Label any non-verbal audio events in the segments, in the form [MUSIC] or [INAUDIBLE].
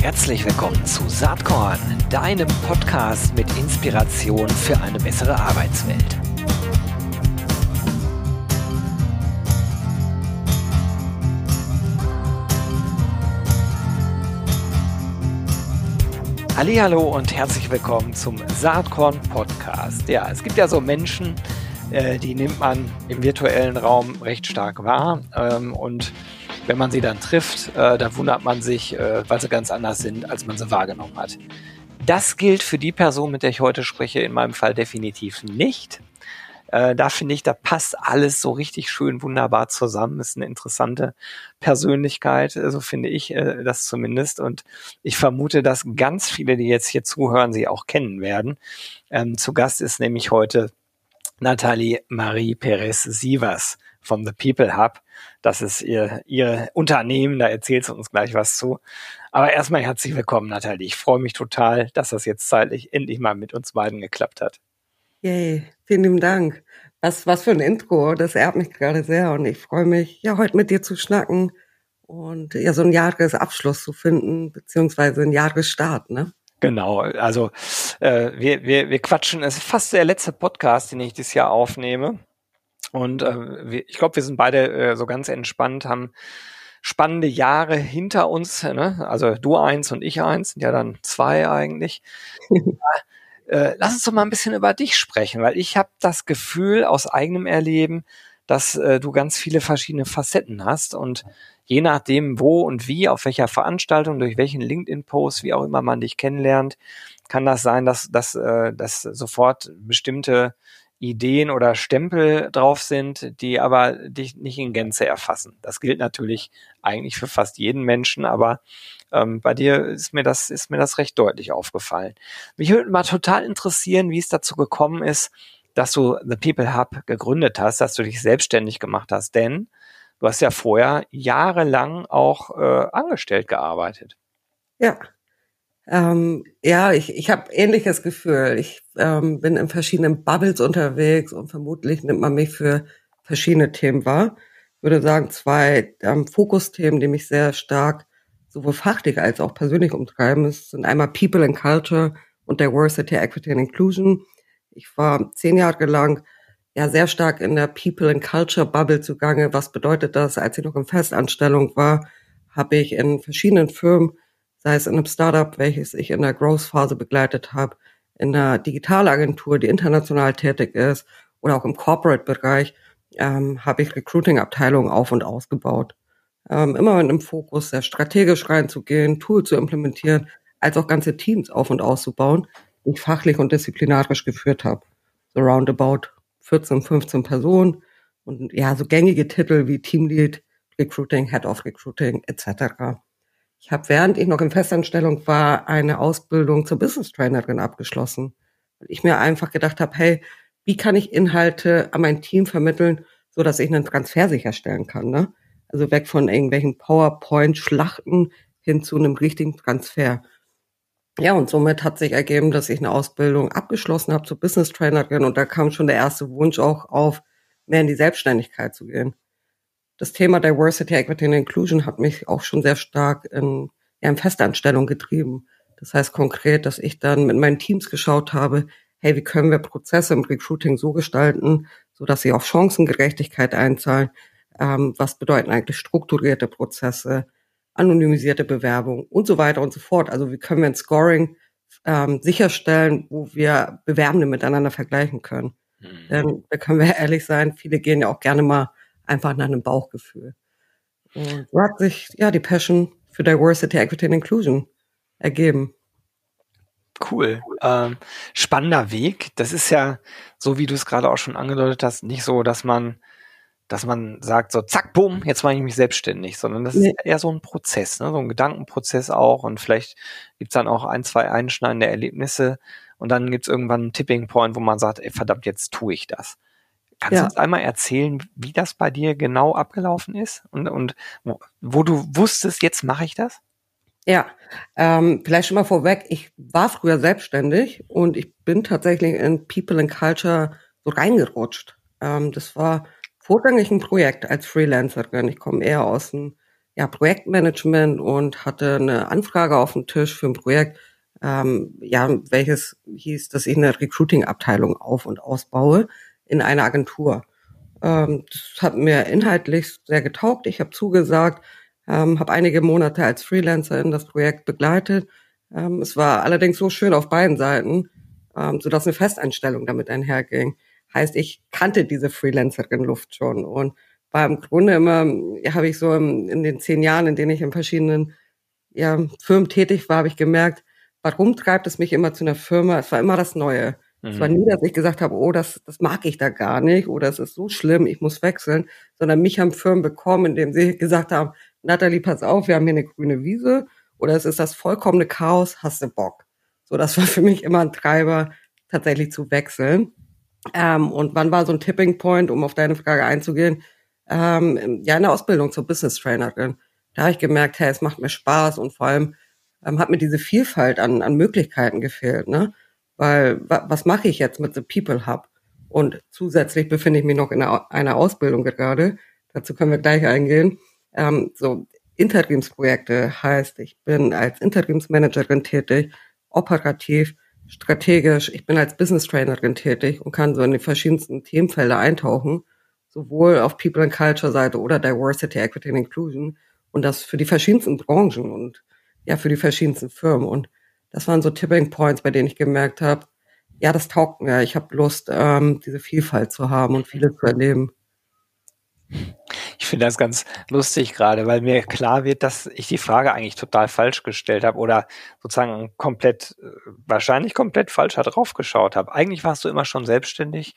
Herzlich willkommen zu Saatkorn, deinem Podcast mit Inspiration für eine bessere Arbeitswelt. Hallo und herzlich willkommen zum Saatkorn Podcast. Ja, es gibt ja so Menschen, äh, die nimmt man im virtuellen Raum recht stark wahr ähm, und wenn man sie dann trifft, äh, da wundert man sich, äh, weil sie ganz anders sind, als man sie wahrgenommen hat. Das gilt für die Person, mit der ich heute spreche, in meinem Fall definitiv nicht. Äh, da finde ich, da passt alles so richtig schön wunderbar zusammen. Ist eine interessante Persönlichkeit, so finde ich äh, das zumindest. Und ich vermute, dass ganz viele, die jetzt hier zuhören, sie auch kennen werden. Ähm, zu Gast ist nämlich heute Nathalie Marie Perez Sievers von The People Hub. Das ist ihr, ihr Unternehmen, da erzählt sie uns gleich was zu. Aber erstmal herzlich willkommen, Nathalie. Ich freue mich total, dass das jetzt zeitlich endlich mal mit uns beiden geklappt hat. Yay, vielen lieben Dank. Was, was für ein Intro, das ehrt mich gerade sehr und ich freue mich, ja, heute mit dir zu schnacken und ja, so einen Jahresabschluss zu finden, beziehungsweise einen Jahresstart, ne? Genau, also äh, wir, wir, wir quatschen, es ist fast der letzte Podcast, den ich dieses Jahr aufnehme. Und äh, wir, ich glaube, wir sind beide äh, so ganz entspannt, haben spannende Jahre hinter uns. Ne? Also du eins und ich eins, sind ja dann zwei eigentlich. [LAUGHS] Äh, lass uns doch mal ein bisschen über dich sprechen, weil ich habe das Gefühl aus eigenem Erleben, dass äh, du ganz viele verschiedene Facetten hast und je nachdem, wo und wie, auf welcher Veranstaltung, durch welchen LinkedIn-Post, wie auch immer man dich kennenlernt, kann das sein, dass, dass, äh, dass sofort bestimmte Ideen oder Stempel drauf sind, die aber dich nicht in Gänze erfassen. Das gilt natürlich eigentlich für fast jeden Menschen, aber ähm, bei dir ist mir das ist mir das recht deutlich aufgefallen. Mich würde mal total interessieren, wie es dazu gekommen ist, dass du The People Hub gegründet hast, dass du dich selbstständig gemacht hast, denn du hast ja vorher jahrelang auch äh, angestellt gearbeitet. Ja, ähm, ja, ich, ich habe ähnliches Gefühl. Ich ähm, bin in verschiedenen Bubbles unterwegs und vermutlich nimmt man mich für verschiedene Themen wahr. Ich würde sagen, zwei ähm, Fokusthemen, die mich sehr stark sowohl fachlich als auch persönlich umtreiben, sind einmal People and Culture und Diversity, Equity and Inclusion. Ich war zehn Jahre lang ja sehr stark in der People and Culture Bubble zugange. Was bedeutet das? Als ich noch in Festanstellung war, habe ich in verschiedenen Firmen sei es in einem Startup, welches ich in der Growth-Phase begleitet habe, in einer Digitalagentur, die international tätig ist, oder auch im Corporate-Bereich, ähm, habe ich Recruiting-Abteilungen auf und ausgebaut. Ähm, immer mit einem Fokus, sehr strategisch reinzugehen, Tool zu implementieren, als auch ganze Teams auf und auszubauen, die ich fachlich und disziplinarisch geführt habe. So roundabout 14, 15 Personen und ja, so gängige Titel wie Teamlead, Recruiting, Head of Recruiting etc. Ich habe, während ich noch in Festanstellung war, eine Ausbildung zur Business Trainerin abgeschlossen. Weil ich mir einfach gedacht habe, hey, wie kann ich Inhalte an mein Team vermitteln, so dass ich einen Transfer sicherstellen kann, ne? Also weg von irgendwelchen PowerPoint-Schlachten hin zu einem richtigen Transfer. Ja, und somit hat sich ergeben, dass ich eine Ausbildung abgeschlossen habe zur Business Trainerin und da kam schon der erste Wunsch auch auf, mehr in die Selbstständigkeit zu gehen das Thema Diversity, Equity and Inclusion hat mich auch schon sehr stark in, ja, in Festanstellung getrieben. Das heißt konkret, dass ich dann mit meinen Teams geschaut habe, hey, wie können wir Prozesse im Recruiting so gestalten, so dass sie auf Chancengerechtigkeit einzahlen? Ähm, was bedeuten eigentlich strukturierte Prozesse, anonymisierte Bewerbung und so weiter und so fort? Also wie können wir ein Scoring ähm, sicherstellen, wo wir Bewerbende miteinander vergleichen können? Mhm. Denn da können wir ehrlich sein, viele gehen ja auch gerne mal einfach nach einem Bauchgefühl. Und so hat sich ja die Passion für Diversity, Equity and Inclusion ergeben. Cool. Ähm, spannender Weg. Das ist ja, so wie du es gerade auch schon angedeutet hast, nicht so, dass man, dass man sagt, so zack, bumm, jetzt mache ich mich selbstständig, sondern das nee. ist eher so ein Prozess, ne? so ein Gedankenprozess auch und vielleicht gibt's dann auch ein, zwei einschneidende Erlebnisse und dann gibt's irgendwann einen Tipping Point, wo man sagt, ey, verdammt, jetzt tue ich das. Kannst ja. du uns einmal erzählen, wie das bei dir genau abgelaufen ist und, und wo, wo du wusstest, jetzt mache ich das? Ja, ähm, vielleicht schon mal vorweg, ich war früher selbstständig und ich bin tatsächlich in People and Culture so reingerutscht. Ähm, das war vorrangig ein Projekt als Freelancerin. Ich komme eher aus dem ja, Projektmanagement und hatte eine Anfrage auf dem Tisch für ein Projekt, ähm, ja, welches hieß, dass ich eine Recruiting-Abteilung auf- und ausbaue in einer Agentur. Ähm, das hat mir inhaltlich sehr getaugt. Ich habe zugesagt, ähm, habe einige Monate als Freelancer in das Projekt begleitet. Ähm, es war allerdings so schön auf beiden Seiten, ähm, sodass eine Festeinstellung damit einherging. Heißt, ich kannte diese Freelancerin-Luft schon und war im Grunde immer, habe ich so im, in den zehn Jahren, in denen ich in verschiedenen ja, Firmen tätig war, habe ich gemerkt, warum treibt es mich immer zu einer Firma? Es war immer das Neue. Es war mhm. nie, dass ich gesagt habe, oh, das, das mag ich da gar nicht oder es ist so schlimm, ich muss wechseln, sondern mich haben Firmen bekommen, indem sie gesagt haben, Natalie, pass auf, wir haben hier eine grüne Wiese oder es ist das vollkommene Chaos, hast du Bock? So, das war für mich immer ein Treiber, tatsächlich zu wechseln. Ähm, und wann war so ein Tipping Point, um auf deine Frage einzugehen? Ähm, ja, in der Ausbildung zur Business Trainerin. Da habe ich gemerkt, hey, es macht mir Spaß und vor allem ähm, hat mir diese Vielfalt an, an Möglichkeiten gefehlt. Ne? Weil wa was mache ich jetzt mit The People Hub? Und zusätzlich befinde ich mich noch in einer, Ausbildung gerade. Dazu können wir gleich eingehen. Ähm, so Interimsprojekte heißt, ich bin als Interimsmanagerin tätig, operativ, strategisch. Ich bin als Business Trainerin tätig und kann so in die verschiedensten Themenfelder eintauchen, sowohl auf People and Culture Seite oder Diversity, Equity and Inclusion und das für die verschiedensten Branchen und ja für die verschiedensten Firmen. Und das waren so Tipping Points, bei denen ich gemerkt habe, ja, das taugt mir. Ich habe Lust, ähm, diese Vielfalt zu haben und viele zu erleben. Ich finde das ganz lustig gerade, weil mir klar wird, dass ich die Frage eigentlich total falsch gestellt habe oder sozusagen komplett, äh, wahrscheinlich komplett falsch draufgeschaut habe. Eigentlich warst du immer schon selbstständig,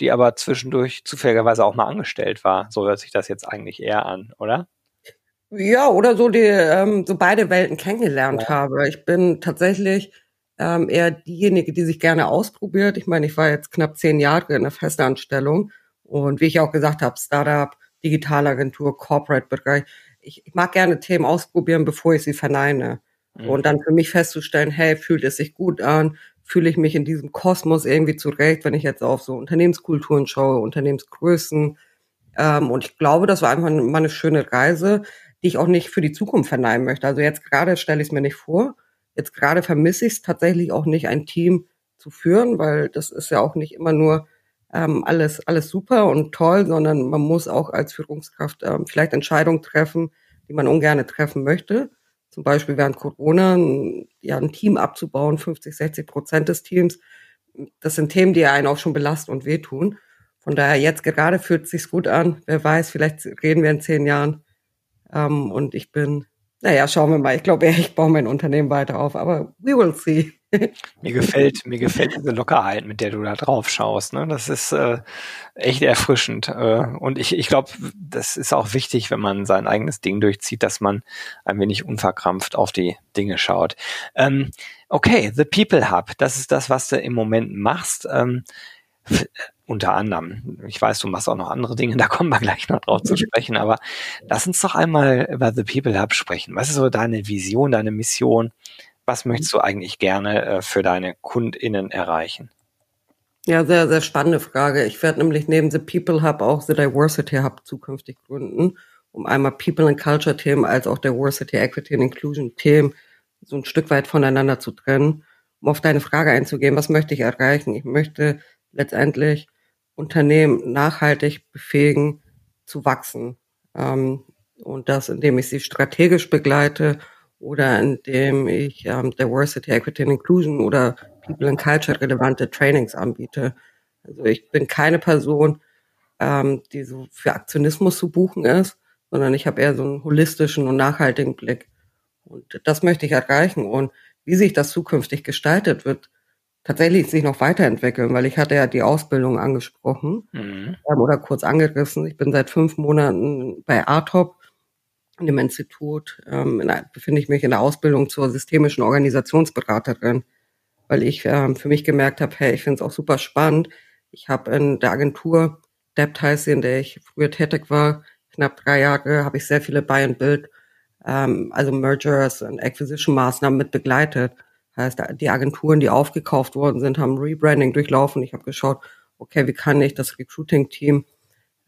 die aber zwischendurch zufälligerweise auch mal angestellt war. So hört sich das jetzt eigentlich eher an, oder? Ja, oder so die, ähm, so beide Welten kennengelernt ja. habe. Ich bin tatsächlich ähm, eher diejenige, die sich gerne ausprobiert. Ich meine, ich war jetzt knapp zehn Jahre in einer Festanstellung und wie ich auch gesagt habe, Startup, Digitalagentur, Corporate-Bereich. Ich, ich mag gerne Themen ausprobieren, bevor ich sie verneine. Mhm. Und dann für mich festzustellen, hey, fühlt es sich gut an? Fühle ich mich in diesem Kosmos irgendwie zurecht, wenn ich jetzt auf so Unternehmenskulturen schaue, Unternehmensgrößen? Ähm, und ich glaube, das war einfach mal eine schöne Reise, die ich auch nicht für die Zukunft verneinen möchte. Also jetzt gerade stelle ich es mir nicht vor. Jetzt gerade vermisse ich es tatsächlich auch nicht, ein Team zu führen, weil das ist ja auch nicht immer nur ähm, alles, alles super und toll, sondern man muss auch als Führungskraft ähm, vielleicht Entscheidungen treffen, die man ungern treffen möchte. Zum Beispiel während Corona ja, ein Team abzubauen, 50, 60 Prozent des Teams. Das sind Themen, die einen auch schon belasten und wehtun. Von daher jetzt gerade fühlt es sich gut an. Wer weiß, vielleicht reden wir in zehn Jahren. Ähm, und ich bin naja, schauen wir mal. Ich glaube, ich baue mein Unternehmen weiter auf, aber we will see. [LAUGHS] mir gefällt, mir gefällt diese Lockerheit, mit der du da drauf schaust. Ne? Das ist äh, echt erfrischend. Äh, und ich, ich glaube, das ist auch wichtig, wenn man sein eigenes Ding durchzieht, dass man ein wenig unverkrampft auf die Dinge schaut. Ähm, okay, The People Hub, das ist das, was du im Moment machst. Ähm, unter anderem. Ich weiß, du machst auch noch andere Dinge, [LAUGHS] da kommen wir gleich noch drauf zu sprechen, aber lass uns doch einmal über The People Hub sprechen. Was ist so deine Vision, deine Mission? Was möchtest du eigentlich gerne äh, für deine KundInnen erreichen? Ja, sehr, sehr spannende Frage. Ich werde nämlich neben The People Hub auch The Diversity Hub zukünftig gründen, um einmal People and Culture Themen als auch Diversity, Equity and Inclusion Themen so ein Stück weit voneinander zu trennen. Um auf deine Frage einzugehen, was möchte ich erreichen? Ich möchte letztendlich Unternehmen nachhaltig befähigen zu wachsen. Ähm, und das, indem ich sie strategisch begleite oder indem ich ähm, Diversity, Equity and Inclusion oder People and Culture relevante Trainings anbiete. Also ich bin keine Person, ähm, die so für Aktionismus zu buchen ist, sondern ich habe eher so einen holistischen und nachhaltigen Blick. Und das möchte ich erreichen. Und wie sich das zukünftig gestaltet wird, tatsächlich sich noch weiterentwickeln, weil ich hatte ja die Ausbildung angesprochen mhm. ähm, oder kurz angerissen. Ich bin seit fünf Monaten bei ATOP, in dem Institut, ähm, in, befinde ich mich in der Ausbildung zur systemischen Organisationsberaterin, weil ich ähm, für mich gemerkt habe, hey, ich finde es auch super spannend. Ich habe in der Agentur Debt heißt in der ich früher tätig war, knapp drei Jahre, habe ich sehr viele Buy-and-Build, ähm, also Mergers und Acquisition-Maßnahmen mit begleitet. Heißt, die Agenturen, die aufgekauft worden sind, haben Rebranding durchlaufen. Ich habe geschaut, okay, wie kann ich das Recruiting-Team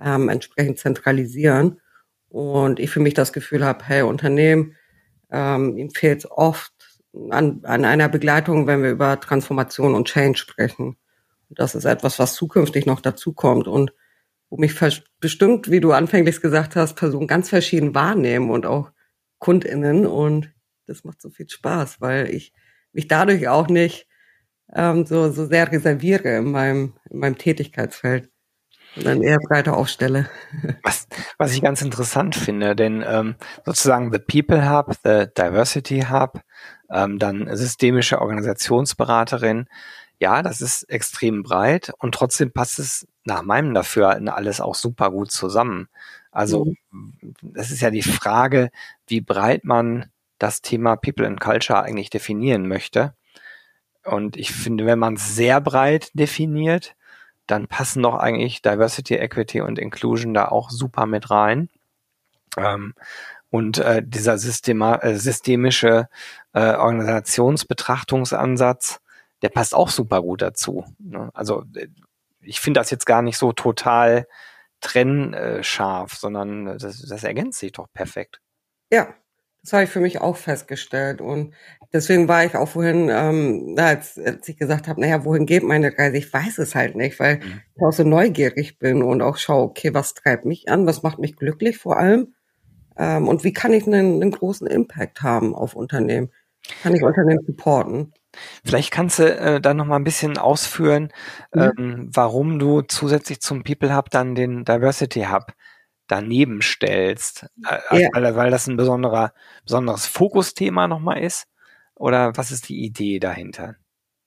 ähm, entsprechend zentralisieren? und ich für mich das Gefühl habe, hey, Unternehmen, ähm, ihm fehlt oft an, an einer Begleitung, wenn wir über Transformation und Change sprechen. Und das ist etwas, was zukünftig noch dazukommt und wo mich bestimmt, wie du anfänglich gesagt hast, Personen ganz verschieden wahrnehmen und auch KundInnen und das macht so viel Spaß, weil ich mich dadurch auch nicht ähm, so, so sehr reserviere in meinem, in meinem Tätigkeitsfeld sondern eher breiter aufstelle. [LAUGHS] Was, was ich ganz interessant finde, denn ähm, sozusagen The People Hub, The Diversity Hub, ähm, dann systemische Organisationsberaterin, ja, das ist extrem breit und trotzdem passt es nach meinem Dafürhalten alles auch super gut zusammen. Also mhm. das ist ja die Frage, wie breit man das Thema People and Culture eigentlich definieren möchte. Und ich finde, wenn man es sehr breit definiert, dann passen doch eigentlich Diversity, Equity und Inclusion da auch super mit rein. Ähm, und äh, dieser Systema, äh, systemische äh, Organisationsbetrachtungsansatz, der passt auch super gut dazu. Ne? Also äh, ich finde das jetzt gar nicht so total trennscharf, sondern das, das ergänzt sich doch perfekt. Ja, das habe ich für mich auch festgestellt. Und deswegen war ich auch vorhin, ähm, als, als ich gesagt habe, naja, wohin geht meine Reise? Ich weiß es halt nicht, weil mhm. ich auch so neugierig bin und auch schaue, okay, was treibt mich an, was macht mich glücklich vor allem? Ähm, und wie kann ich einen, einen großen Impact haben auf Unternehmen? Kann ich Unternehmen supporten? Vielleicht kannst du äh, dann noch mal ein bisschen ausführen, mhm. ähm, warum du zusätzlich zum People Hub dann den Diversity Hub daneben stellst, äh, ja. weil, weil das ein besonderer, besonderes Fokusthema nochmal ist? Oder was ist die Idee dahinter?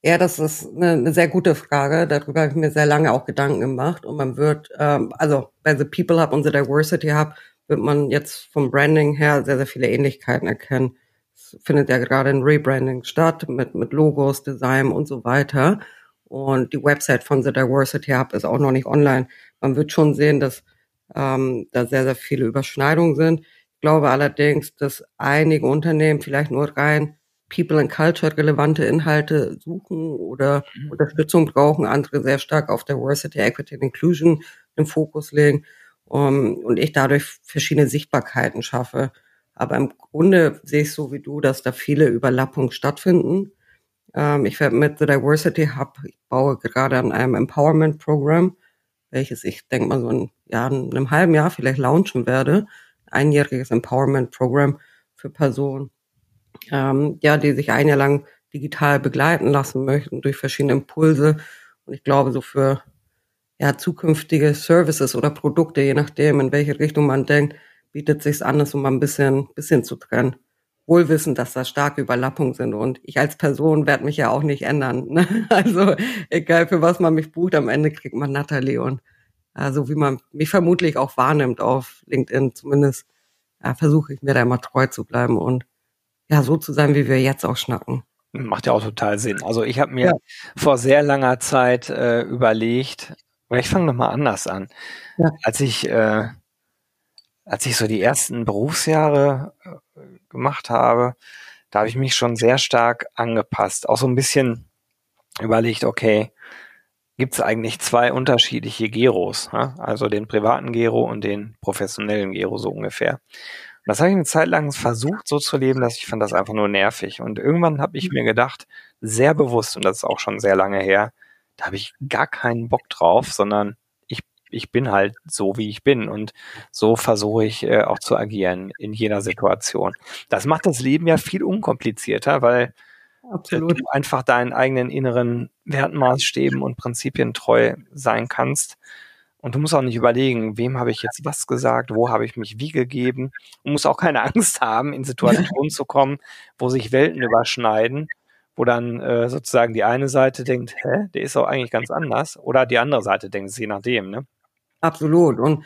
Ja, das ist eine, eine sehr gute Frage. Darüber habe ich mir sehr lange auch Gedanken gemacht. Und man wird, ähm, also bei The People Hub und The Diversity Hub wird man jetzt vom Branding her sehr, sehr viele Ähnlichkeiten erkennen. Es findet ja gerade ein Rebranding statt mit, mit Logos, Design und so weiter. Und die Website von The Diversity Hub ist auch noch nicht online. Man wird schon sehen, dass ähm, da sehr, sehr viele Überschneidungen sind. Ich glaube allerdings, dass einige Unternehmen vielleicht nur rein People and Culture relevante Inhalte suchen oder mhm. Unterstützung brauchen, andere sehr stark auf Diversity, Equity and Inclusion im Fokus legen um, und ich dadurch verschiedene Sichtbarkeiten schaffe. Aber im Grunde sehe ich so wie du, dass da viele Überlappungen stattfinden. Ähm, ich werde mit The Diversity Hub, ich baue gerade an einem Empowerment Program, welches ich denke mal so in, ja, in einem halben Jahr vielleicht launchen werde. Einjähriges Empowerment Program für Personen, ähm, ja, die sich ein Jahr lang digital begleiten lassen möchten durch verschiedene Impulse. Und ich glaube, so für ja, zukünftige Services oder Produkte, je nachdem, in welche Richtung man denkt, bietet sich an, das um ein bisschen, bisschen zu trennen. Wohlwissend, dass da starke Überlappungen sind. Und ich als Person werde mich ja auch nicht ändern. Ne? [LAUGHS] Also egal für was man mich bucht, am Ende kriegt man Natalie und also wie man mich vermutlich auch wahrnimmt auf LinkedIn, zumindest ja, versuche ich mir da immer treu zu bleiben und ja, so zu sein, wie wir jetzt auch schnacken. Macht ja auch total Sinn. Also ich habe mir ja. vor sehr langer Zeit äh, überlegt, oder ich fange nochmal anders an. Ja. Als ich äh, als ich so die ersten Berufsjahre äh, gemacht habe, da habe ich mich schon sehr stark angepasst. Auch so ein bisschen überlegt, okay, gibt es eigentlich zwei unterschiedliche Geros, ja? also den privaten Gero und den professionellen Gero so ungefähr. Und das habe ich eine Zeit lang versucht so zu leben, dass ich fand das einfach nur nervig. Und irgendwann habe ich mir gedacht, sehr bewusst, und das ist auch schon sehr lange her, da habe ich gar keinen Bock drauf, sondern ich bin halt so, wie ich bin und so versuche ich äh, auch zu agieren in jeder Situation. Das macht das Leben ja viel unkomplizierter, weil Absolut. du einfach deinen eigenen inneren Wertmaßstäben und Prinzipien treu sein kannst. Und du musst auch nicht überlegen, wem habe ich jetzt was gesagt, wo habe ich mich wie gegeben. Du musst auch keine [LAUGHS] Angst haben, in Situationen zu kommen, wo sich Welten überschneiden, wo dann äh, sozusagen die eine Seite denkt, hä, der ist doch eigentlich ganz anders, oder die andere Seite denkt es, je nachdem, ne? Absolut. Und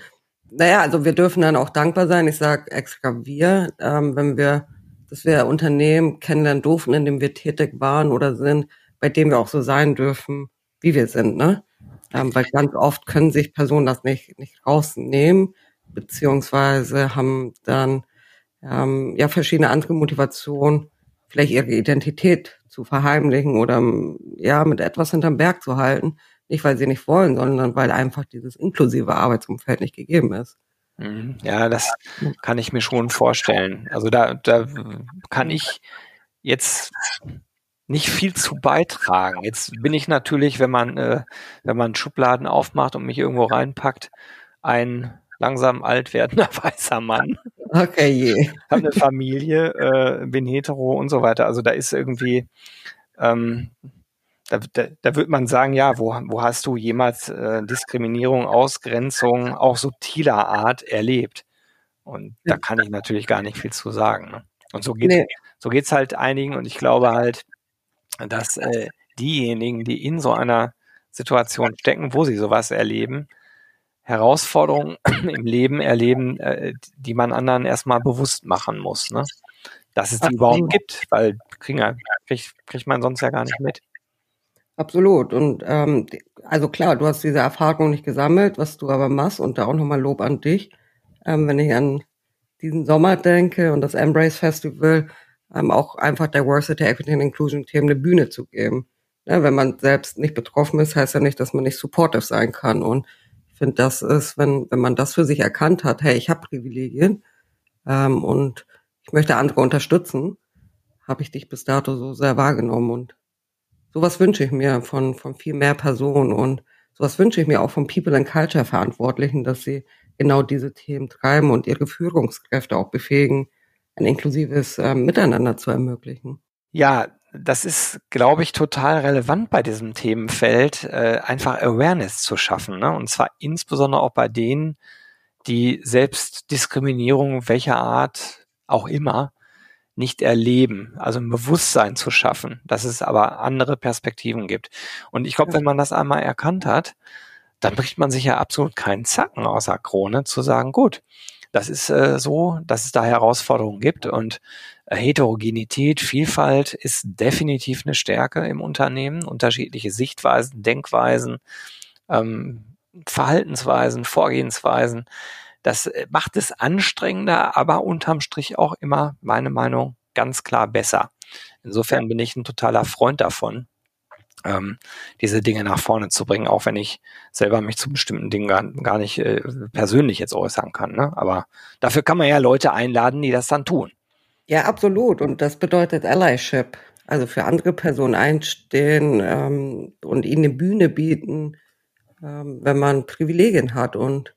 naja, also wir dürfen dann auch dankbar sein. Ich sage extra wir, ähm, wenn wir, dass wir Unternehmen kennenlernen durften, in dem wir tätig waren oder sind, bei dem wir auch so sein dürfen, wie wir sind, ne? Ähm, weil ganz oft können sich Personen das nicht, nicht rausnehmen, beziehungsweise haben dann ähm, ja verschiedene andere Motivationen, vielleicht ihre Identität zu verheimlichen oder ja mit etwas hinterm Berg zu halten, nicht, weil sie nicht wollen, sondern weil einfach dieses inklusive Arbeitsumfeld nicht gegeben ist. Mhm. Ja, das kann ich mir schon vorstellen. Also da, da kann ich jetzt nicht viel zu beitragen. Jetzt bin ich natürlich, wenn man, äh, wenn man Schubladen aufmacht und mich irgendwo reinpackt, ein langsam alt werdender [LAUGHS] weißer Mann. Okay, je. [LAUGHS] Hab eine Familie, äh, bin hetero und so weiter. Also da ist irgendwie, ähm, da, da, da würde man sagen, ja, wo, wo hast du jemals äh, Diskriminierung, Ausgrenzung auch subtiler Art erlebt? Und da kann ich natürlich gar nicht viel zu sagen. Ne? Und so geht nee. so geht's halt einigen. Und ich glaube halt, dass äh, diejenigen, die in so einer Situation stecken, wo sie sowas erleben, Herausforderungen [CLEARS THROAT] im Leben erleben, äh, die man anderen erstmal bewusst machen muss, ne? Dass es die überhaupt gibt, weil kriegen, kriegt, kriegt man sonst ja gar nicht mit. Absolut. Und ähm, also klar, du hast diese Erfahrung nicht gesammelt, was du aber machst und da auch nochmal Lob an dich. Ähm, wenn ich an diesen Sommer denke und das Embrace Festival, ähm, auch einfach Diversity, Equity and Inclusion Themen eine Bühne zu geben. Ja, wenn man selbst nicht betroffen ist, heißt ja nicht, dass man nicht supportive sein kann. Und ich finde, das ist, wenn, wenn man das für sich erkannt hat, hey, ich habe Privilegien ähm, und ich möchte andere unterstützen, habe ich dich bis dato so sehr wahrgenommen und sowas wünsche ich mir von, von viel mehr Personen und sowas wünsche ich mir auch von People and Culture Verantwortlichen, dass sie genau diese Themen treiben und ihre Führungskräfte auch befähigen, ein inklusives äh, Miteinander zu ermöglichen. Ja, das ist, glaube ich, total relevant bei diesem Themenfeld, äh, einfach Awareness zu schaffen. Ne? Und zwar insbesondere auch bei denen, die selbst Diskriminierung welcher Art auch immer nicht erleben, also ein Bewusstsein zu schaffen, dass es aber andere Perspektiven gibt. Und ich glaube, wenn man das einmal erkannt hat, dann bricht man sich ja absolut keinen Zacken aus der Krone zu sagen, gut, das ist äh, so, dass es da Herausforderungen gibt und äh, Heterogenität, Vielfalt ist definitiv eine Stärke im Unternehmen, unterschiedliche Sichtweisen, Denkweisen, ähm, Verhaltensweisen, Vorgehensweisen das äh, macht es anstrengender, aber unterm Strich auch immer, meine Meinung, ganz klar besser. Insofern bin ich ein totaler Freund davon, ähm, diese Dinge nach vorne zu bringen, auch wenn ich selber mich zu bestimmten Dingen gar, gar nicht äh, persönlich jetzt äußern kann. Ne? Aber dafür kann man ja Leute einladen, die das dann tun. Ja, absolut. Und das bedeutet Allyship. Also für andere Personen einstehen ähm, und ihnen eine Bühne bieten, ähm, wenn man Privilegien hat. Und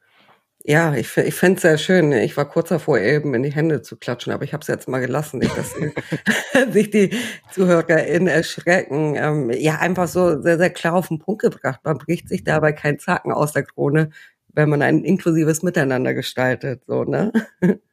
ja, ich, ich fände es sehr schön. Ich war kurz davor, eben in die Hände zu klatschen, aber ich habe es jetzt mal gelassen, nicht, dass [LAUGHS] sich die ZuhörerInnen erschrecken. Ähm, ja, einfach so sehr, sehr klar auf den Punkt gebracht. Man bricht sich dabei keinen Zacken aus der Krone, wenn man ein inklusives Miteinander gestaltet. So, ne?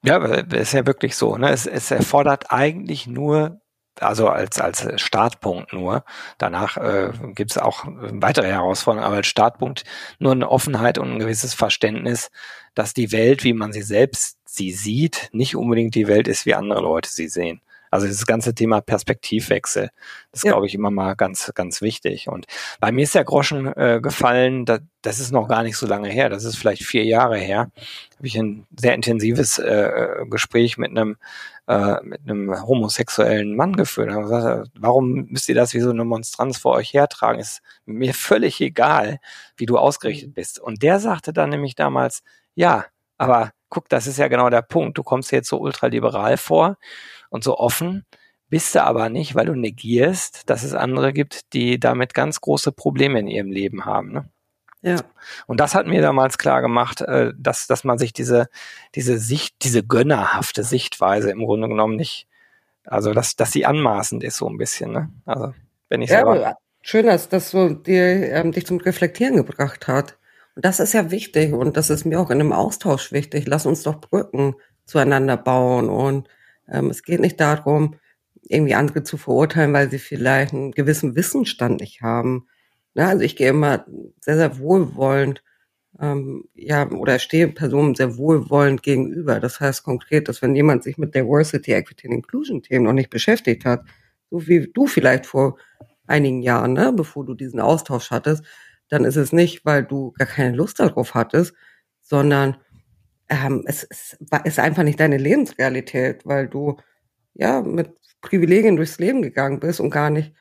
Ja, ist ja wirklich so. Ne? Es, es erfordert eigentlich nur also als, als Startpunkt nur. Danach äh, gibt es auch weitere Herausforderungen, aber als Startpunkt nur eine Offenheit und ein gewisses Verständnis, dass die Welt, wie man sie selbst sie sieht, nicht unbedingt die Welt ist, wie andere Leute sie sehen. Also das ganze Thema Perspektivwechsel, das ja. glaube ich immer mal ganz, ganz wichtig. Und bei mir ist der Groschen äh, gefallen, da, das ist noch gar nicht so lange her, das ist vielleicht vier Jahre her, habe ich ein sehr intensives äh, Gespräch mit einem äh, mit einem homosexuellen Mann geführt. Und gesagt, warum müsst ihr das wie so eine Monstranz vor euch hertragen? Ist mir völlig egal, wie du ausgerichtet bist. Und der sagte dann nämlich damals, ja, aber guck, das ist ja genau der Punkt. Du kommst jetzt so ultraliberal vor und so offen, bist du aber nicht, weil du negierst, dass es andere gibt, die damit ganz große Probleme in ihrem Leben haben. Ne? Ja. Und das hat mir damals klar gemacht, äh, dass, dass man sich diese, diese Sicht, diese gönnerhafte Sichtweise im Grunde genommen nicht, also dass, dass sie anmaßend ist so ein bisschen, ne? Also wenn ich ja, selber. Schön, dass das so dir, ähm, dich zum Reflektieren gebracht hat. Und das ist ja wichtig und das ist mir auch in einem Austausch wichtig. Lass uns doch Brücken zueinander bauen. Und ähm, es geht nicht darum, irgendwie andere zu verurteilen, weil sie vielleicht einen gewissen Wissensstand nicht haben ja, also ich gehe immer sehr, sehr wohlwollend, ähm, ja, oder stehe Personen sehr wohlwollend gegenüber. Das heißt konkret, dass wenn jemand sich mit Diversity, Equity and Inclusion Themen noch nicht beschäftigt hat, so wie du vielleicht vor einigen Jahren, ne, bevor du diesen Austausch hattest, dann ist es nicht, weil du gar keine Lust darauf hattest, sondern ähm, es, es ist einfach nicht deine Lebensrealität, weil du ja mit Privilegien durchs Leben gegangen bist und gar nicht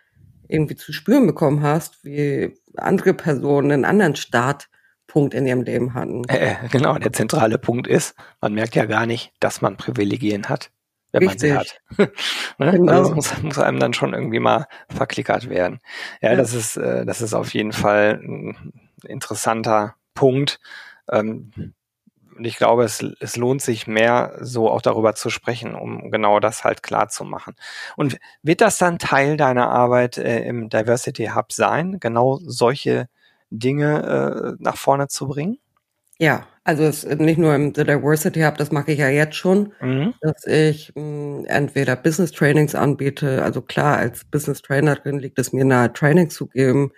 irgendwie zu spüren bekommen hast, wie andere Personen einen anderen Start Punkt in ihrem Leben hatten. Äh, genau, der zentrale Punkt ist, man merkt ja gar nicht, dass man Privilegien hat, wenn Richtig. man sie hat. ne? genau. Also das muss, muss, einem dann schon irgendwie mal verklickert werden. Ja, ja. das ist, äh, das ist auf jeden Fall ein interessanter Punkt. Ähm, und ich glaube, es, es lohnt sich mehr, so auch darüber zu sprechen, um genau das halt klar zu machen. Und wird das dann Teil deiner Arbeit äh, im Diversity Hub sein, genau solche Dinge äh, nach vorne zu bringen? Ja, also es nicht nur im The Diversity Hub, das mache ich ja jetzt schon, mhm. dass ich mh, hm, entweder Business Trainings anbiete, also klar, als Business Trainerin liegt es mir nahe, Training zu geben.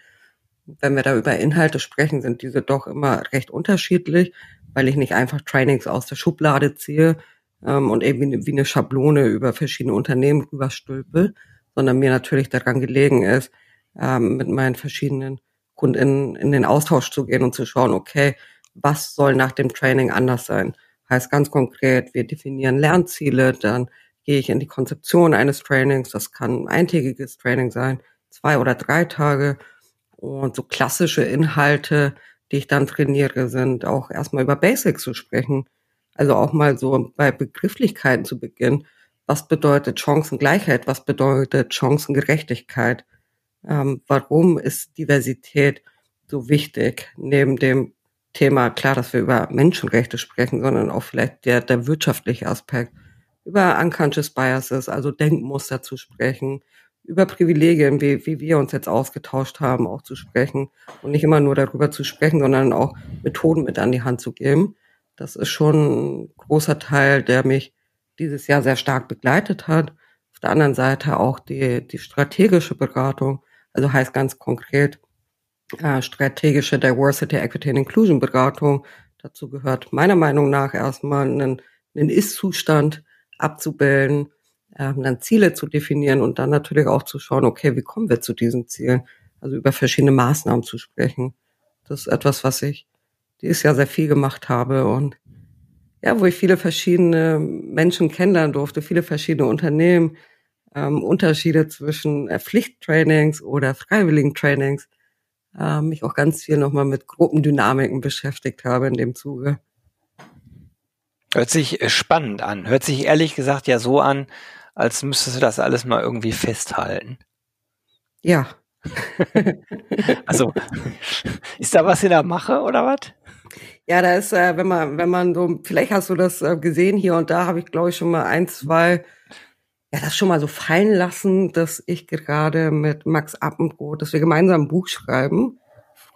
Wenn wir da über Inhalte sprechen, sind diese doch immer recht unterschiedlich weil ich nicht einfach Trainings aus der Schublade ziehe ähm, und irgendwie wie eine Schablone über verschiedene Unternehmen rüberstülpe, sondern mir natürlich daran gelegen ist, ähm, mit meinen verschiedenen Kunden in den Austausch zu gehen und zu schauen, okay, was soll nach dem Training anders sein? Heißt ganz konkret, wir definieren Lernziele, dann gehe ich in die Konzeption eines Trainings, das kann ein eintägiges Training sein, zwei oder drei Tage und so klassische Inhalte die ich dann trainiere, sind auch erstmal über Basics zu sprechen. Also auch mal so bei Begrifflichkeiten zu beginnen. Was bedeutet Chancengleichheit? Was bedeutet Chancengerechtigkeit? Ähm, warum ist Diversität so wichtig? Neben dem Thema, klar, dass wir über Menschenrechte sprechen, sondern auch vielleicht der, der wirtschaftliche Aspekt, über unconscious biases, also Denkmuster zu sprechen, über Privilegien, wie, wie wir uns jetzt ausgetauscht haben, auch zu sprechen und nicht immer nur darüber zu sprechen, sondern auch Methoden mit an die Hand zu geben. Das ist schon ein großer Teil, der mich dieses Jahr sehr stark begleitet hat. Auf der anderen Seite auch die, die strategische Beratung, also heißt ganz konkret äh, strategische Diversity, Equity and Inclusion Beratung. Dazu gehört meiner Meinung nach erstmal einen, einen Ist-Zustand abzubilden, ähm, dann Ziele zu definieren und dann natürlich auch zu schauen, okay, wie kommen wir zu diesen Zielen? Also über verschiedene Maßnahmen zu sprechen. Das ist etwas, was ich dieses Jahr sehr viel gemacht habe und ja, wo ich viele verschiedene Menschen kennenlernen durfte, viele verschiedene Unternehmen, ähm, Unterschiede zwischen äh, Pflichttrainings oder freiwilligen Trainings, äh, mich auch ganz viel nochmal mit Gruppendynamiken beschäftigt habe in dem Zuge. Hört sich äh, spannend an. Hört sich ehrlich gesagt ja so an, als müsstest du das alles mal irgendwie festhalten. Ja. [LAUGHS] also, ist da was in der Mache oder was? Ja, da ist, äh, wenn man, wenn man so, vielleicht hast du das äh, gesehen hier und da, habe ich, glaube ich, schon mal ein, zwei, ja, das schon mal so fallen lassen, dass ich gerade mit Max Appenbrot, dass wir gemeinsam ein Buch schreiben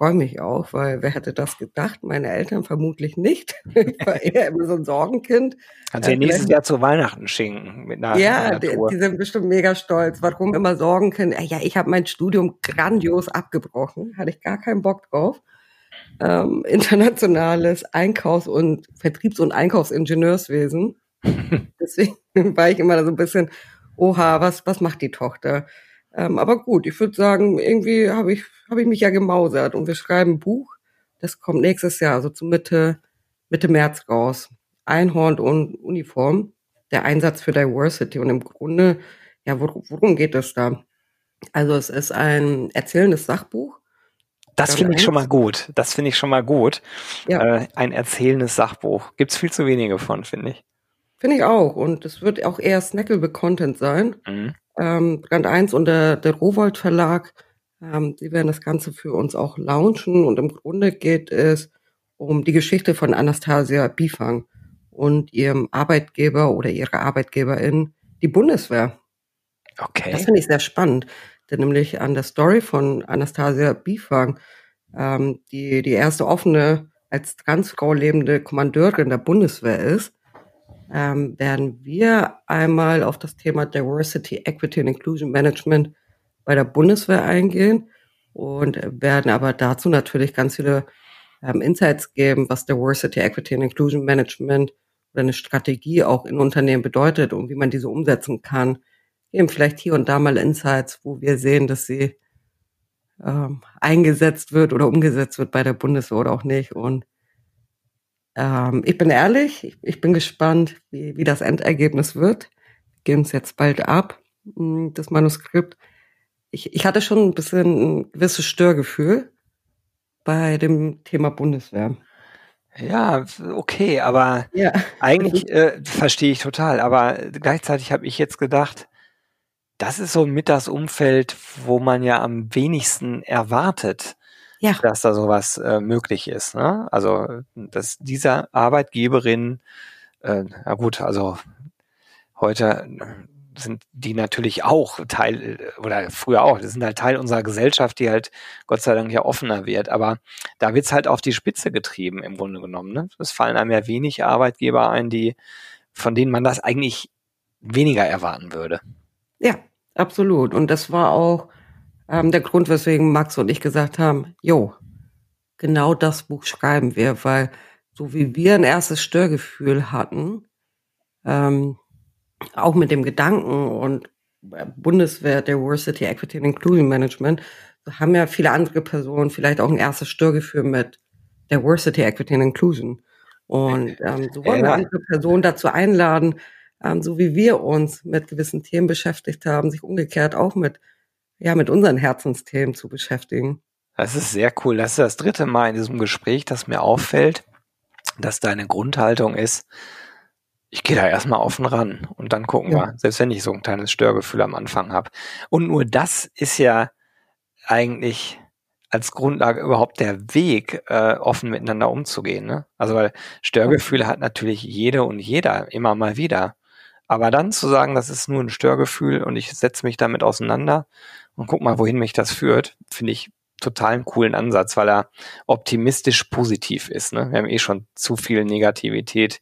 freue mich auch, weil wer hätte das gedacht? Meine Eltern vermutlich nicht. ich war eher immer so ein Sorgenkind. Kannst du ja nächstes Jahr zu Weihnachten schenken mit einer Ja, die, die, sind bestimmt mega stolz. Warum immer Sorgenkind? Ja, ich habe mein Studium grandios abgebrochen, hatte ich gar keinen Bock drauf. Ähm, internationales Einkaufs- und Vertriebs- und Einkaufsingenieurswesen. [LAUGHS] Deswegen [LAUGHS] war ich immer so ein bisschen, oha, was, was macht die Tochter? Ähm, aber gut, ich würde sagen, irgendwie habe ich, hab ich mich ja gemausert und wir schreiben ein Buch. Das kommt nächstes Jahr, also zu Mitte, Mitte März raus. Einhorn und Uniform, der Einsatz für Diversity. Und im Grunde, ja, worum, worum geht es da? Also es ist ein erzählendes Sachbuch. Das finde ich schon mal gut. Das finde ich schon mal gut. Ja. Äh, ein erzählendes Sachbuch. Gibt's viel zu wenige von, finde ich. Finde ich auch. Und es wird auch eher snackable Content sein. Mhm ähm, Brand 1 und der, der Rowold Verlag, ähm, die werden das Ganze für uns auch launchen und im Grunde geht es um die Geschichte von Anastasia Bifang und ihrem Arbeitgeber oder ihrer Arbeitgeberin, die Bundeswehr. Okay. Das finde ich sehr spannend, denn nämlich an der Story von Anastasia Bifang, ähm, die die erste offene als Transfrau lebende Kommandeurin der Bundeswehr ist, ähm, werden wir einmal auf das Thema Diversity, Equity and Inclusion Management bei der Bundeswehr eingehen und werden aber dazu natürlich ganz viele ähm, Insights geben, was Diversity, Equity and Inclusion Management oder eine Strategie auch in Unternehmen bedeutet und wie man diese umsetzen kann. Eben vielleicht hier und da mal Insights, wo wir sehen, dass sie ähm, eingesetzt wird oder umgesetzt wird bei der Bundeswehr oder auch nicht. Und ähm, ich bin ehrlich, ich, ich bin gespannt, wie, wie das Endergebnis wird. Wir geben es jetzt bald ab, hm, das Manuskript. Ich, ich hatte schon ein bisschen ein gewisses Störgefühl, bei dem Thema Bundeswehr. Ja, okay, aber ja. eigentlich äh, verstehe ich total. Aber gleichzeitig habe ich jetzt gedacht, das ist so mit das Umfeld, wo man ja am wenigsten erwartet, ja. dass da sowas äh, möglich ist. Ne? Also, dass dieser Arbeitgeberin, äh, na gut, also heute sind die natürlich auch Teil oder früher auch, das sind halt Teil unserer Gesellschaft, die halt Gott sei Dank ja offener wird. Aber da wird's halt auf die Spitze getrieben im Grunde genommen. Ne? Es fallen einem ja wenig Arbeitgeber ein, die von denen man das eigentlich weniger erwarten würde. Ja, absolut. Und das war auch ähm, der Grund, weswegen Max und ich gesagt haben, jo, genau das Buch schreiben wir, weil so wie wir ein erstes Störgefühl hatten, ähm, auch mit dem Gedanken und äh, Bundeswehr, Diversity, Equity and Inclusion Management, haben ja viele andere Personen vielleicht auch ein erstes Störgefühl mit Diversity, Equity and Inclusion. Und ähm, so wollen wir andere Personen dazu einladen, ähm, so wie wir uns mit gewissen Themen beschäftigt haben, sich umgekehrt auch mit, ja, mit unseren Herzensthemen zu beschäftigen. Das ist sehr cool. Das ist das dritte Mal in diesem Gespräch, dass mir auffällt, dass deine Grundhaltung ist, ich gehe da erstmal offen ran und dann gucken ja. wir, selbst wenn ich so ein kleines Störgefühl am Anfang habe. Und nur das ist ja eigentlich als Grundlage überhaupt der Weg, äh, offen miteinander umzugehen. Ne? Also weil Störgefühle hat natürlich jede und jeder immer mal wieder. Aber dann zu sagen, das ist nur ein Störgefühl und ich setze mich damit auseinander und guck mal, wohin mich das führt, finde ich total einen coolen Ansatz, weil er optimistisch positiv ist. Ne? Wir haben eh schon zu viel Negativität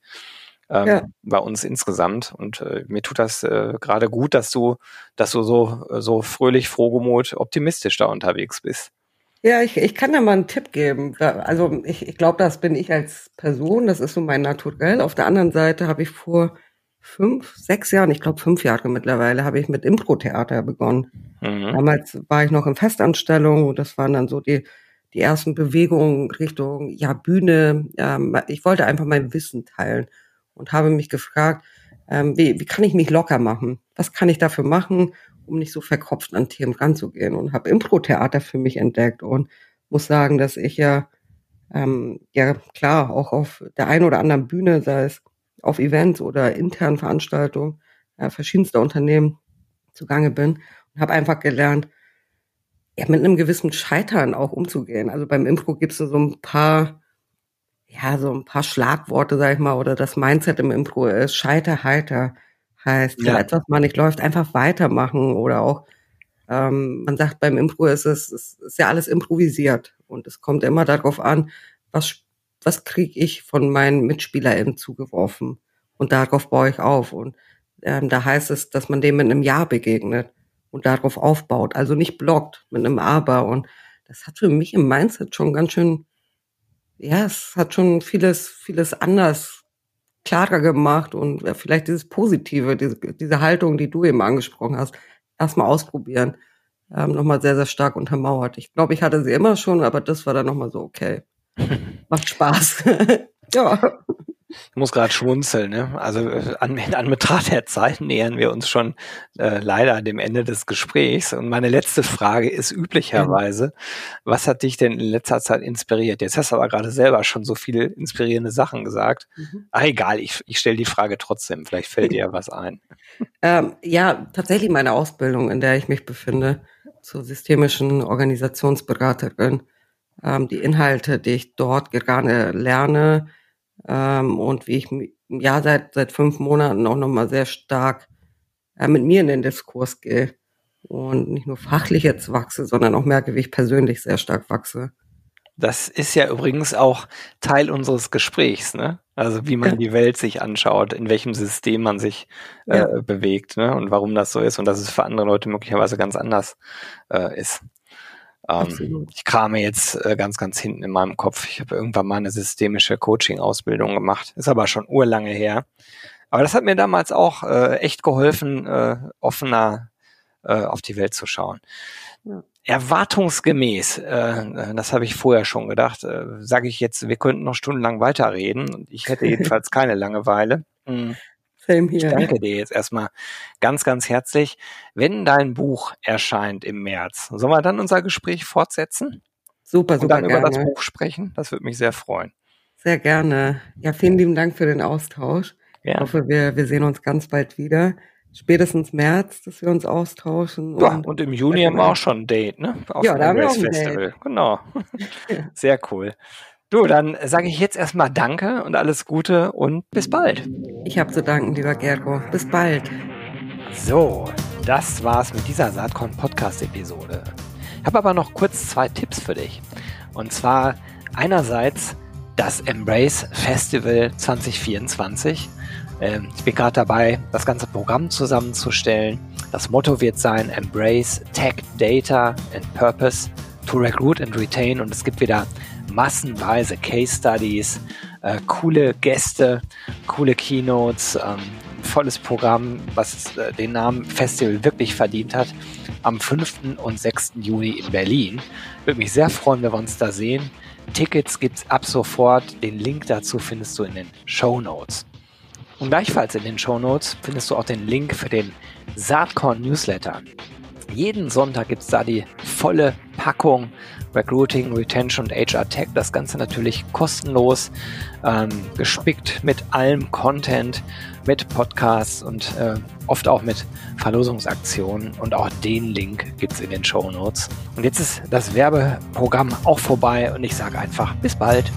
ähm, ja. bei uns insgesamt. Und äh, mir tut das äh, gerade gut, dass du, dass du so, so fröhlich, frohgemut, optimistisch da unterwegs bist. Ja, ich, ich kann da mal einen Tipp geben. Also ich, ich glaube, das bin ich als Person, das ist so mein Naturell. Auf der anderen Seite habe ich vor fünf, sechs Jahren, ich glaube fünf Jahre mittlerweile, habe ich mit Impro-Theater begonnen. Mhm. Damals war ich noch in Festanstellung und das waren dann so die, die ersten Bewegungen Richtung ja Bühne. Ähm, ich wollte einfach mein Wissen teilen und habe mich gefragt, ähm, wie, wie kann ich mich locker machen? Was kann ich dafür machen, um nicht so verkopft an Themen ranzugehen? Und habe Impro-Theater für mich entdeckt und muss sagen, dass ich ja, ähm, ja klar, auch auf der einen oder anderen Bühne, sei es auf Events oder internen Veranstaltungen äh, verschiedenster Unternehmen zugange bin und habe einfach gelernt, ja, mit einem gewissen Scheitern auch umzugehen. Also beim Impro gibt es so ein paar ja, so ein paar Schlagworte, sag ich mal, oder das Mindset im Impro ist, scheiter heiter heißt, ja. wenn etwas mal nicht läuft, einfach weitermachen oder auch, ähm, man sagt beim Impro ist es, es ist ja alles improvisiert und es kommt immer darauf an, was, was kriege ich von meinen MitspielerInnen zugeworfen? Und darauf baue ich auf. Und ähm, da heißt es, dass man dem mit einem Ja begegnet und darauf aufbaut, also nicht blockt mit einem Aber. Und das hat für mich im Mindset schon ganz schön ja, es hat schon vieles, vieles anders klarer gemacht und ja, vielleicht dieses Positive, diese, diese Haltung, die du eben angesprochen hast, erstmal ausprobieren, ähm, nochmal sehr, sehr stark untermauert. Ich glaube, ich hatte sie immer schon, aber das war dann nochmal so, okay. [LAUGHS] Macht Spaß. [LAUGHS] ja. Ich muss gerade schmunzeln. Ne? Also an, an Betracht der Zeit nähern wir uns schon äh, leider dem Ende des Gesprächs. Und meine letzte Frage ist üblicherweise, was hat dich denn in letzter Zeit inspiriert? Jetzt hast du aber gerade selber schon so viele inspirierende Sachen gesagt. Mhm. Ah, egal, ich, ich stelle die Frage trotzdem. Vielleicht fällt dir ja was ein. [LAUGHS] Ähm, ja, tatsächlich meine Ausbildung, in der ich mich befinde, zur systemischen Organisationsberaterin. Ähm, die Inhalte, die ich dort gerade lerne, ähm, und wie ich ja seit seit fünf Monaten auch nochmal sehr stark äh, mit mir in den Diskurs gehe und nicht nur fachlich jetzt wachse, sondern auch merke, wie ich persönlich sehr stark wachse. Das ist ja übrigens auch Teil unseres Gesprächs, ne? Also wie man ja. die Welt sich anschaut, in welchem System man sich äh, ja. bewegt, ne? Und warum das so ist und dass es für andere Leute möglicherweise ganz anders äh, ist. Ähm, ich krame jetzt äh, ganz, ganz hinten in meinem Kopf. Ich habe irgendwann mal eine systemische Coaching-Ausbildung gemacht. Ist aber schon urlange her. Aber das hat mir damals auch äh, echt geholfen, äh, offener äh, auf die Welt zu schauen. Ja. Erwartungsgemäß, äh, äh das habe ich vorher schon gedacht, äh, sage ich jetzt, wir könnten noch stundenlang weiterreden ich hätte [LAUGHS] jedenfalls keine Langeweile. Mhm. Same hier. Ich danke dir jetzt erstmal ganz, ganz herzlich. Wenn dein Buch erscheint im März, sollen wir dann unser Gespräch fortsetzen? Super, super und dann gerne. über das Buch sprechen. Das würde mich sehr freuen. Sehr gerne. Ja, vielen lieben Dank für den Austausch. Ja. Ich hoffe, wir, wir sehen uns ganz bald wieder. Spätestens März, dass wir uns austauschen. Ja, und, und im Juni haben wir auch schon ein Date, ne? Auf ja, da haben wir auch ein Festival. Date. Genau. [LAUGHS] Sehr cool. Du, dann sage ich jetzt erstmal Danke und alles Gute und bis bald. Ich habe zu danken, lieber Gergo. Bis bald. So, das war's mit dieser Saatkorn Podcast Episode. Ich habe aber noch kurz zwei Tipps für dich. Und zwar einerseits das Embrace Festival 2024. Ähm, ich bin gerade dabei, das ganze Programm zusammenzustellen. Das Motto wird sein Embrace Tech, Data and Purpose to Recruit and Retain. Und es gibt wieder massenweise Case Studies, äh, coole Gäste, coole Keynotes, ähm, volles Programm, was äh, den Namen Festival wirklich verdient hat, am 5. und 6. Juni in Berlin. Würde mich sehr freuen, wenn wir uns da sehen. Tickets gibt es ab sofort. Den Link dazu findest du in den Show Notes. Und gleichfalls in den Show Notes findest du auch den Link für den Saatkorn Newsletter. Jeden Sonntag gibt es da die volle Packung Recruiting, Retention und HR Tech. Das Ganze natürlich kostenlos, ähm, gespickt mit allem Content, mit Podcasts und äh, oft auch mit Verlosungsaktionen. Und auch den Link gibt es in den Show Notes. Und jetzt ist das Werbeprogramm auch vorbei und ich sage einfach bis bald.